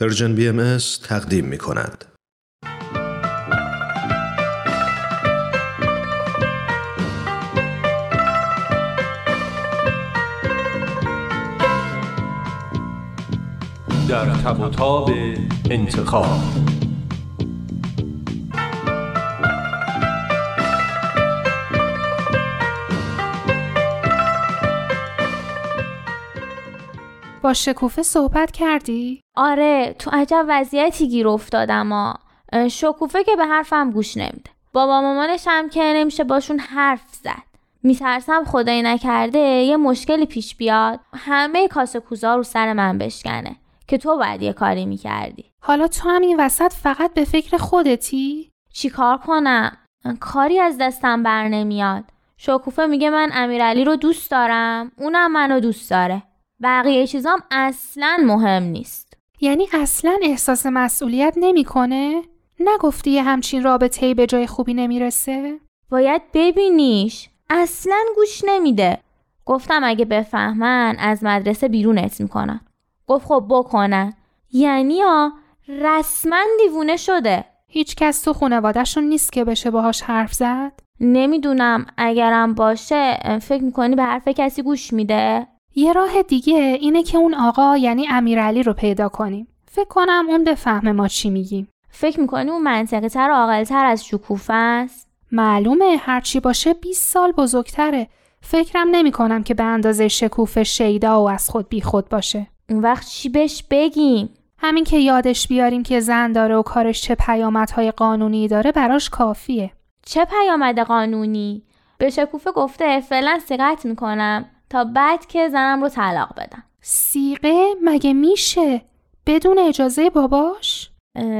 پرژن بی ام تقدیم می کند. در تب و انتخاب با شکوفه صحبت کردی؟ آره تو عجب وضعیتی گیر افتادم ها شکوفه که به حرفم گوش نمیده. بابا مامانش هم که نمیشه باشون حرف زد. میترسم خدایی نکرده یه مشکلی پیش بیاد. همه کاسه کوزا رو سر من بشکنه که تو باید یه کاری می‌کردی. حالا تو هم این وسط فقط به فکر خودتی؟ چی کار کنم؟ کاری از دستم بر نمیاد. شکوفه میگه من امیرعلی رو دوست دارم. اونم منو دوست داره. بقیه چیزام اصلا مهم نیست یعنی اصلا احساس مسئولیت نمی‌کنه؟ نگفتی یه همچین رابطه به جای خوبی نمی‌رسه؟ باید ببینیش اصلا گوش نمیده گفتم اگه بفهمن از مدرسه بیرونت می‌کنن گفت خب بکنن یعنی ها رسما دیوونه شده هیچ کس تو خانوادهشون نیست که بشه باهاش حرف زد؟ نمی‌دونم اگرم باشه فکر می‌کنی به حرف کسی گوش میده؟ یه راه دیگه اینه که اون آقا یعنی امیرعلی رو پیدا کنیم. فکر کنم اون بفهمه ما چی میگیم. فکر می‌کنی اون منطقی تر و عاقل تر از شکوفه است؟ معلومه هرچی باشه 20 سال بزرگتره. فکرم نمی کنم که به اندازه شکوفه شیدا و از خود بی خود باشه. اون وقت چی بهش بگیم؟ همین که یادش بیاریم که زن داره و کارش چه پیامدهای قانونی داره براش کافیه. چه پیامد قانونی؟ به شکوفه گفته فعلا سقط می‌کنم تا بعد که زنم رو طلاق بدم سیقه مگه میشه؟ بدون اجازه باباش؟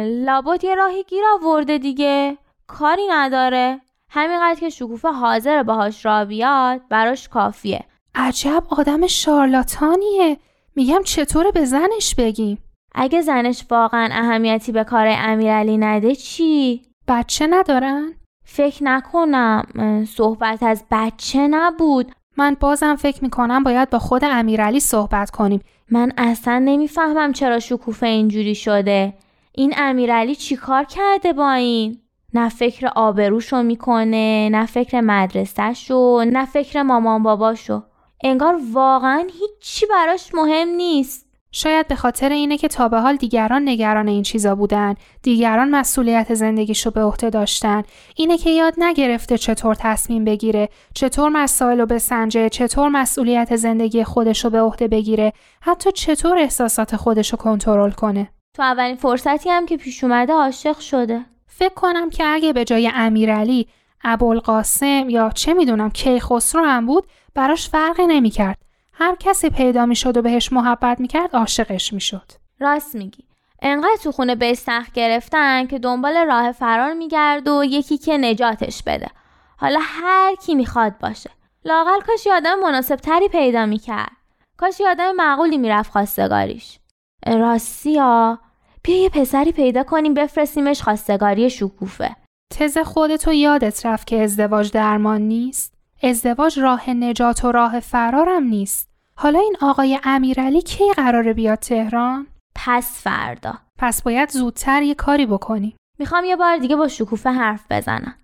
لابد یه راهی گیر آورده دیگه کاری نداره همینقدر که شکوفه حاضر باهاش را بیاد براش کافیه عجب آدم شارلاتانیه میگم چطوره به زنش بگیم اگه زنش واقعا اهمیتی به کار امیرعلی نده چی؟ بچه ندارن؟ فکر نکنم صحبت از بچه نبود من بازم فکر می‌کنم باید با خود امیرعلی صحبت کنیم. من اصلا نمی‌فهمم چرا شکوفه اینجوری شده. این امیرعلی چیکار کرده با این؟ نه فکر آبروشو می‌کنه نه فکر مدرسهشو نه فکر مامان باباشو. انگار واقعا هیچی براش مهم نیست. شاید به خاطر اینه که تا به حال دیگران نگران این چیزا بودن دیگران مسئولیت زندگیشو به عهده داشتن. اینه که یاد نگرفته چطور تصمیم بگیره چطور مسائل رو بسنجه چطور مسئولیت زندگی خودشو به عهده بگیره حتی چطور احساسات خودشو کنترل کنه. تو اولین فرصتی هم که پیش اومده عاشق شده. فکر کنم که اگه به جای امیرعلی ابوالقاسم یا چه می‌دونم کیخسرو هم بود براش فرقی نمی‌کرد. هر کسی پیدا می‌شد و بهش محبت می‌کرد عاشقش می‌شد. راست میگی. انقدر تو خونه به سخت گرفتن که دنبال راه فرار میگرد و یکی که نجاتش بده. حالا هر کی می‌خواد باشه. لاقل کاش آدم مناسب تری پیدا می‌کرد. کاش آدم معقولی می‌رفت خواستگاریش. راستی ها بیا یه پسری پیدا کنیم بفرستیمش خواستگاری شکوفه. تز خودتو یادت رفت که ازدواج درمان نیست؟ ازدواج راه نجات و راه فرارم نیست. حالا این آقای امیرعلی کی قراره بیاد تهران؟ پس فردا. پس باید زودتر یه کاری بکنیم می‌خوام یه بار دیگه با شکوفه حرف بزنم.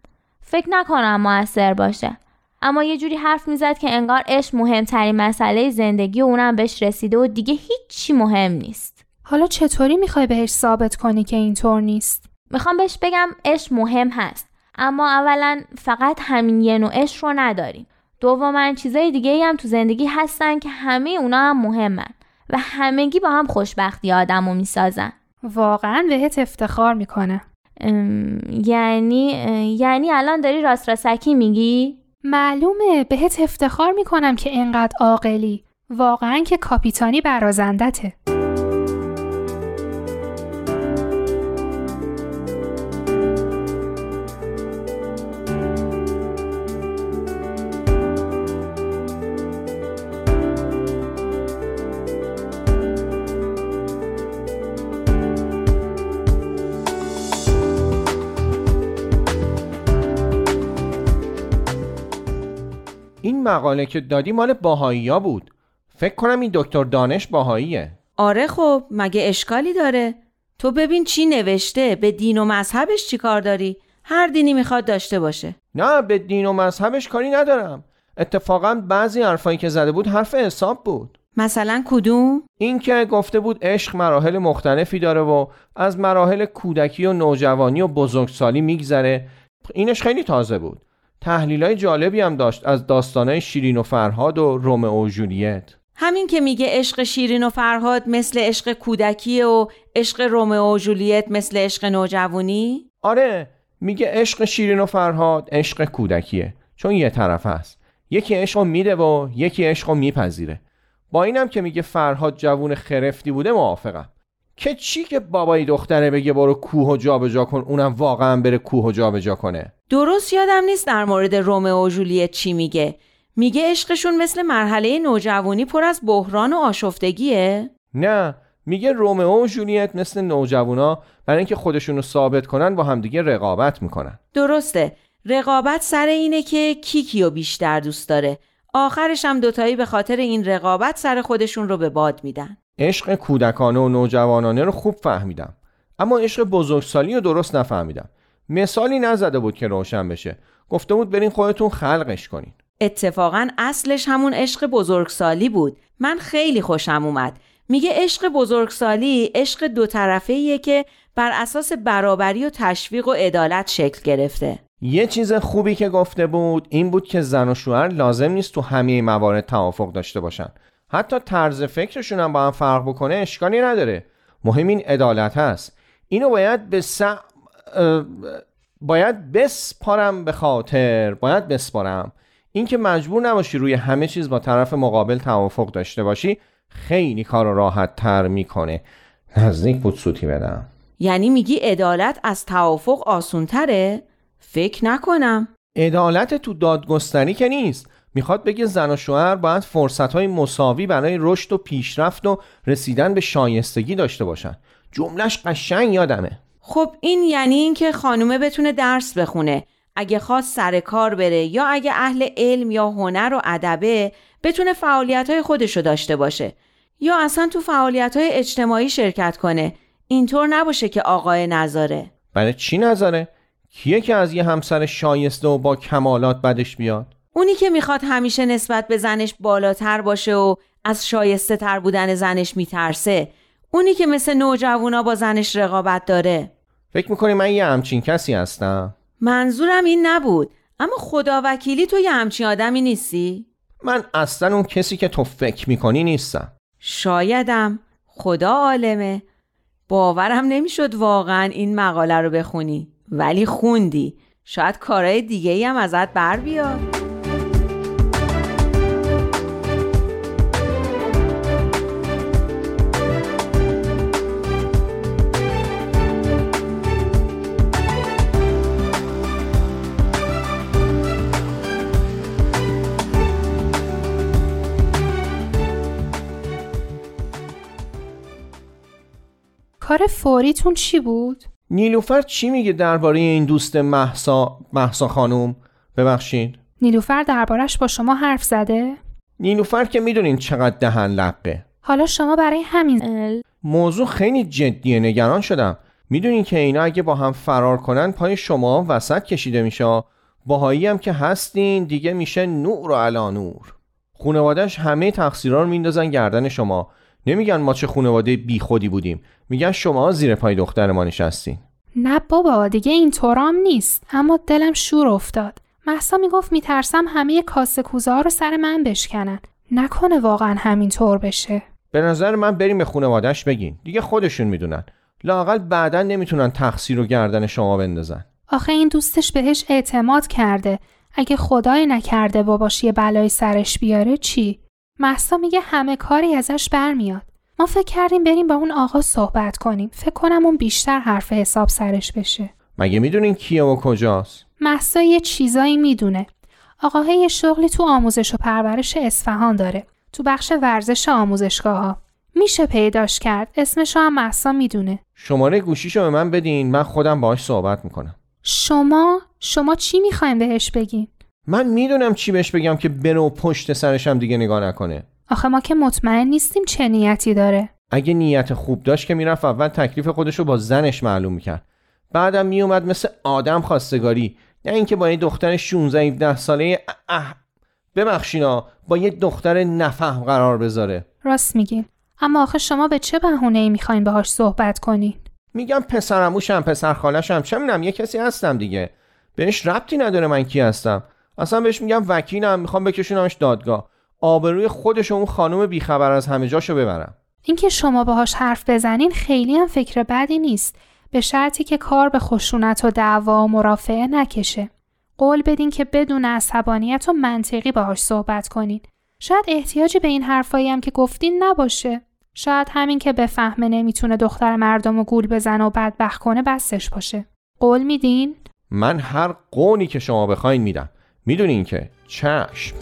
فکر نکنم موثر باشه. اما یه جوری حرف می‌زد که انگار عشق مهمترین مسئله زندگی و اونم بهش رسیده و دیگه هیچی مهم نیست. حالا چطوری می‌خوای بهش ثابت کنی که اینطور نیست؟ می‌خوام بهش بگم عشق مهم هست. اما اولا فقط همین یه نوع عشق رو نداریم. دوما چیزای دیگه هم تو زندگی هستن که همه اونا هم مهمن و همگی با هم خوشبختی آدم رو می‌سازن. واقعا بهت افتخار می‌کنه. یعنی یعنی الان داری راست راستکی میگی؟ معلومه بهت افتخار می‌کنم که اینقدر عاقلی. واقعا که کاپیتانی برازندته. مقاله که دادی مال باهایی ها بود. فکر کنم این دکتر دانش باهاییه. آره خب مگه اشکالی داره؟ تو ببین چی نوشته به دین و مذهبش چی کار داری؟ هر دینی می‌خواد داشته باشه. نه به دین و مذهبش کاری ندارم. اتفاقا بعضی حرفایی که زده بود حرف حساب بود. مثلا کدوم؟ این که گفته بود عشق مراحل مختلفی داره و از مراحل کودکی و نوجوانی و بزرگسالی میگذره. اینش خیلی تازه بود. تحلیلای جالبی هم داشت از داستانهای شیرین و فرهاد و رومئو و جولیت. همین که میگه عشق شیرین و فرهاد مثل عشق کودکی و عشق رومئو و جولیت مثل عشق نوجوانی؟ آره میگه عشق شیرین و فرهاد عشق کودکیه چون یه طرف هست. یکی عشق میده و یکی عشق میپذیره. با اینم که میگه فرهاد جوون خرفتی بوده موافقم. که چی که بابای دختره بگه برو کوه و جابجا کن اونم واقعا بره کوه و جابجا کنه. درست یادم نیست در مورد رومئو و جولیت چی میگه. میگه عشقشون مثل مرحله نوجوانی پر از بحران و آشفتگیه؟ نه میگه رومئو و جولیت مثل نوجوانا برای اینکه خودشون رو ثابت کنن با همدیگه رقابت می‌کنن. درسته. رقابت سر اینه که کی کیو بیشتر دوست داره. آخرش هم دوتایی به خاطر این رقابت سر خودشون رو به باد میدن. عشق کودکانه و نوجوانانه رو خوب فهمیدم. اما عشق بزرگسالی رو درست نفهمیدم. مثالی نزده بود که روشن بشه. گفته بود برین خودتون خلقش کنین. اتفاقا اصلش همون عشق بزرگسالی بود. من خیلی خوشم اومد. میگه عشق بزرگسالی عشق دو طرفه که بر اساس برابری و تشویق و عدالت شکل گرفته. یه چیز خوبی که گفته بود این بود که زن و شوهر لازم نیست تو همه موارد توافق داشته باشن. حتی طرز فکرشون هم با هم فرق بکنه اشکالی نداره. مهم این عدالت هست. اینو باید به س... باید بسپارم به خاطر باید بسپارم. اینکه مجبور نباشی روی همه چیز با طرف مقابل توافق داشته باشی خیلی کار راحت تر می‌کنه. نزدیک بود سوتی بدم. یعنی میگی عدالت از توافق آسون تره؟ فکر نکنم. عدالت تو دادگستری که نیست. می‌خواد بگه زن و شوهر باید فرصت های مساوی برای رشد و پیشرفت و رسیدن به شایستگی داشته باشن. جملش قشنگ یادمه. خب این یعنی اینکه خانومه بتونه درس بخونه. اگه خواست سر کار بره یا اگه اهل علم یا هنر و ادبه بتونه فعالیت های خودشو داشته باشه. یا اصلا تو فعالیت های اجتماعی شرکت کنه. اینطور نباشه که آقای نظاره. برای چی نظاره؟ کیه که از یه همسر شایسته و با کمالات بدش بیاد؟ اونی که می‌خواد همیشه نسبت به زنش بالاتر باشه و از شایسته تر بودن زنش میترسه. اونی که مثل نوجوانا با زنش رقابت داره. فکر می‌کنی من یه همچین کسی هستم؟ منظورم این نبود. اما خدا وکیلی تو یه همچین آدمی نیستی؟ من اصلا اون کسی که تو فکر می‌کنی نیستم. شایدم. خدا عالمه. باورم نمی‌شد واقعا این مقاله رو بخونی. ولی خوندی. شاید کارهای دیگه ای هم ازت بر بیاد. کار فوریتون چی بود؟ نیلوفر چی میگه درباره این دوست محسا محسا خانوم؟ ببخشید. نیلوفر دربارش با شما حرف زده؟ نیلوفر که می‌دونین چقدر دهن لقه حالا شما برای همین موضوع خیلی جدیه نگران شدم. می‌دونین که اینا اگه با هم فرار کنن پای شما وسط کشیده میشه. باهایی هم که هستین دیگه میشه نور و علا نور خونوادش همه تقصیرها رو میندازن گردن شما. نمیگن ما چه خانواده بی خودی بودیم. میگن شما زیر پای دختر ما نشستین. نه بابا دیگه اینطورام نیست. اما دلم شور افتاد. محسا می‌گفت میترسم همه کاسه کوزه ها رو سر من بشکنن. نکنه واقعا همینطور بشه. به نظر من بریم به خانوادش بگین. دیگه خودشون می‌دونن. لاقل بعدا نمی‌تونن تقصیر و گردن شما بندازن. آخه این دوستش بهش اعتماد کرده. اگه خدای نکرده باباش یه بلای سرش بیاره چی؟ محسا میگه همه کاری ازش برمیاد. ما فکر کردیم بریم با اون آقا صحبت کنیم. فکر کنم اون بیشتر حرف حساب سرش بشه. مگه می‌دونین کیه و کجاست؟ محسا یه چیزایی می‌دونه. آقاه یه شغلی تو آموزش و پرورش اصفهان داره. تو بخش ورزش آموزشگاه ها میشه پیداش کرد. اسمشو هم محسا می‌دونه. شماره گوشیشو به من بدین. من خودم باهاش صحبت می‌کنم. شما شما چی می‌خواین بهش بگین؟ من می‌دونم چی بهش بگم که بره و پشت سرشم دیگه نگاه نکنه. آخه ما که مطمئن نیستیم چه نیتی داره. اگه نیت خوب داشت که می‌رفت اول تکلیف خودش رو با زنش معلوم می‌کرد بعدم میومد مثل آدم خواستگاری. نه اینکه با یه دختر 16 17 ساله اه ببخشینا با یه دختر نفهم قرار بذاره. راست میگین. اما آخه شما به چه بهونه ای می‌خواین باهاش صحبت کنین؟ میگم پسرموشم پسر خالشم چه می‌دونم یه کسی هستم دیگه. بهش ربطی نداره من کی هستم. اصلا بهش میگم وکیلم می‌خوام بکشونمش دادگاه. آبروی خودش و اون خانم بیخبر از همه جاشو ببرم. اینکه شما باهاش حرف بزنین خیلی هم فکر بدی نیست. به شرطی که کار به خشونت و دعوا و مرافعه نکشه. قول بدین که بدون عصبانیت و منطقی باهاش صحبت کنین. شاید احتیاجی به این حرفایی هم که گفتین نباشه. شاید همین که بفهمه نمی‌تونه دختر مردم و گول بزنه و بدبخت کنه بسش باشه. قول میدین؟ من هر قونی که شما بخواین میدم. می‌دونین که چشم.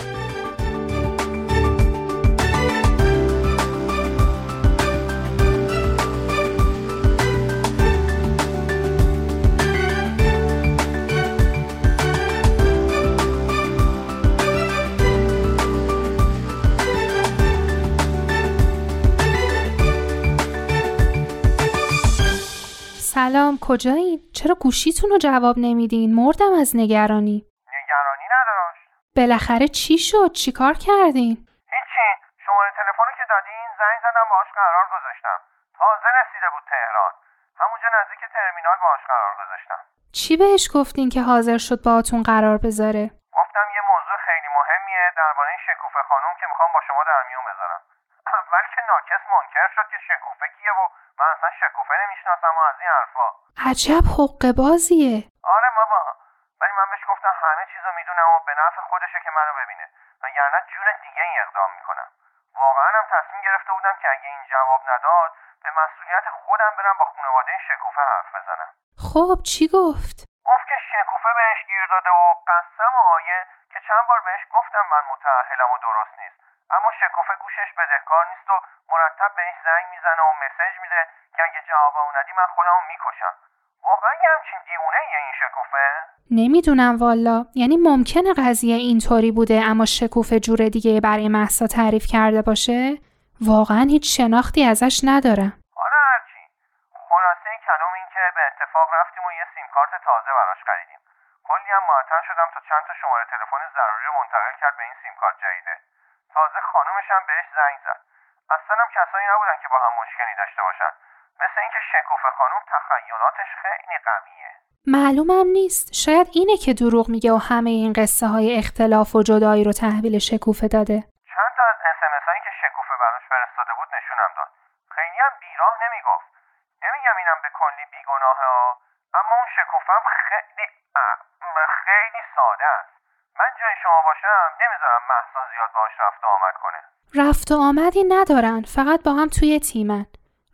سلام کجایین؟ چرا گوشیتون رو جواب نمیدین؟ مردم از نگرانی. بالاخره چی شد؟ چیکار کردین؟ هیچی. شماره تلفنی که دادین زنگ زدم باهاش قرار گذاشتم. تازه رسیده بود تهران. همونجا نزدیک ترمینال باهاش قرار گذاشتم. چی بهش گفتین که حاضر شد باهاتون قرار بذاره؟ گفتم یه موضوع خیلی مهمیه درباره شکوفه خانم که می‌خوام با شما در میون بذارم. اول که ناکس منکر شد که شکوفه کیه و من اصلا شکوفه نمی‌شناسم و از این حرفا. عجب حقه بازیه آره بابا ولی من بهش گفتم همه چیزو می‌دونم و به نفع خودشه که منو ببینه. وگرنه جور دیگه ای اقدام می‌کنم. واقعا هم تصمیم گرفته بودم که اگه این جواب نداد به مسئولیت خودم برم با خانواده شکوفه حرف بزنم. خب چی گفت؟ گفت که شکوفه بهش گیر داده و قسم و آیه که چند بار بهش گفتم من متأهلم و درست نیست. اما شکوفه گوشش بدهکار نیست و مرتب بهش زنگ می‌زنه و مسج میده که اگه جواب ندی من خودمو می‌کشم. واقعا یه همچین دیوونه یه این شکوفه؟ نمی‌دونم والا. یعنی ممکنه قضیه اینطوری بوده اما شکوفه جور دیگه برای محسا تعریف کرده باشه؟ واقعا هیچ شناختی ازش ندارم. آره هرچی. خلاصه کلام این که به اتفاق رفتیم و یه سیم کارت تازه براش خریدیم. کلی هم معطل شدم تا چند تا شماره تلفن ضروری رو منتقل کرد به این سیم کارت جدیده. تازه خانومش هم بهش زنگ زد. اصلا هم کسایی نبودن که با هم مشکلی داشته باشن. مثل اینکه شکوفه خانم تخیلاتش خیلی قویه. معلومم نیست. شاید اینه که دروغ میگه و همه این قصه های اختلاف و جدایی رو تحویل شکوفه داده. چند تا از اسمس هایی که شکوفه براش فرستاده بود نشونم داد. خیلی هم بیراه نمی‌گفت. نمیگم اینم به کلی بیگناهه ها اما اون شکوفه هم خیلی خیلی ساده است. من جای شما باشم نمی‌ذارم محسا زیاد باش رفت و آمد کنه. رفت و آمدی ندارن. فقط با هم توی تیمن.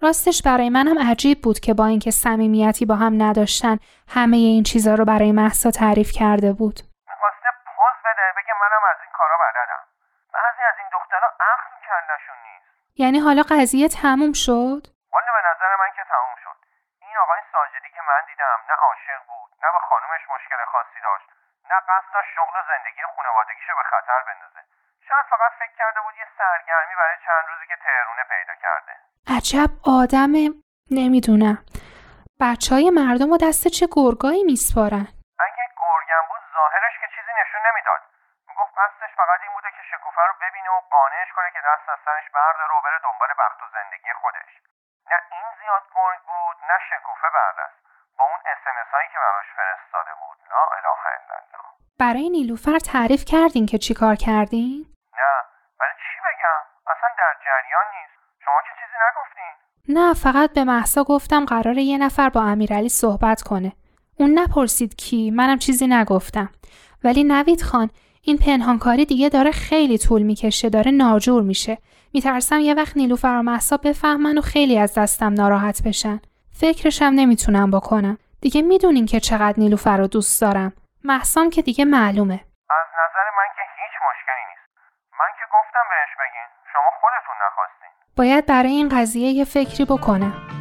راستش برای منم عجیب بود که با اینکه صمیمیتی با هم نداشتن همه این چیزا رو برای محسا تعریف کرده بود. می‌خواسته پوز بده بگه منم از این کارا بلدم. بعضی از این دخترها عقل کلشون نیست. یعنی حالا قضیه تموم شد؟ والا به نظر من که تموم شد. این آقای ساجدی که من دیدم نه عاشق بود نه به خانومش مشکل خاصی داشت نه قصد داشت شغل و زندگی خانوادگیشو به خطر بندازه. شاید فقط فکر کرده بود یه سرگرمی برای چند روزی که تهرونه پیدا کرده. عجب آدم نمی‌دونم. بچه های مردم و دست چه گرگایی میسپارن؟ اگه گرگم بود ظاهرش که چیزی نشون نمی‌داد. می‌گفت قصدش فقط این بوده که شکوفه رو ببینه و قانعش کنه که دست از سرش برداره و بره دنبال بخت و زندگی خودش. نه این زیاد گرگ بود نه شکوفه بردست با اون اسمس هایی که براش فرستاده بود. لا اله الا الله. برای نیلوفر تعریف کردین که چیکار کردین؟ نه ولی چی بگم اصلا در جریان نیست. شما که چیزی نگفتین. نه فقط به محسا گفتم قراره یه نفر با امیرعلی صحبت کنه. اون نپرسید کی منم چیزی نگفتم. ولی نوید خان این پنهانکاری دیگه داره خیلی طول می‌کشه داره ناجور میشه. میترسم یه وقت نیلوفر و محسا بفهمن و خیلی از دستم ناراحت بشن. فکرشم نمی‌تونم بکنم. دیگه می‌دونین که چقدر نیلوفر رو دوست دارم. محسام که دیگه معلومه. از نظر من که هیچ مشکلی نیست. من که گفتم بهش بگین. شما خودتون نخواستین. باید برای این قضیه یه فکری بکنم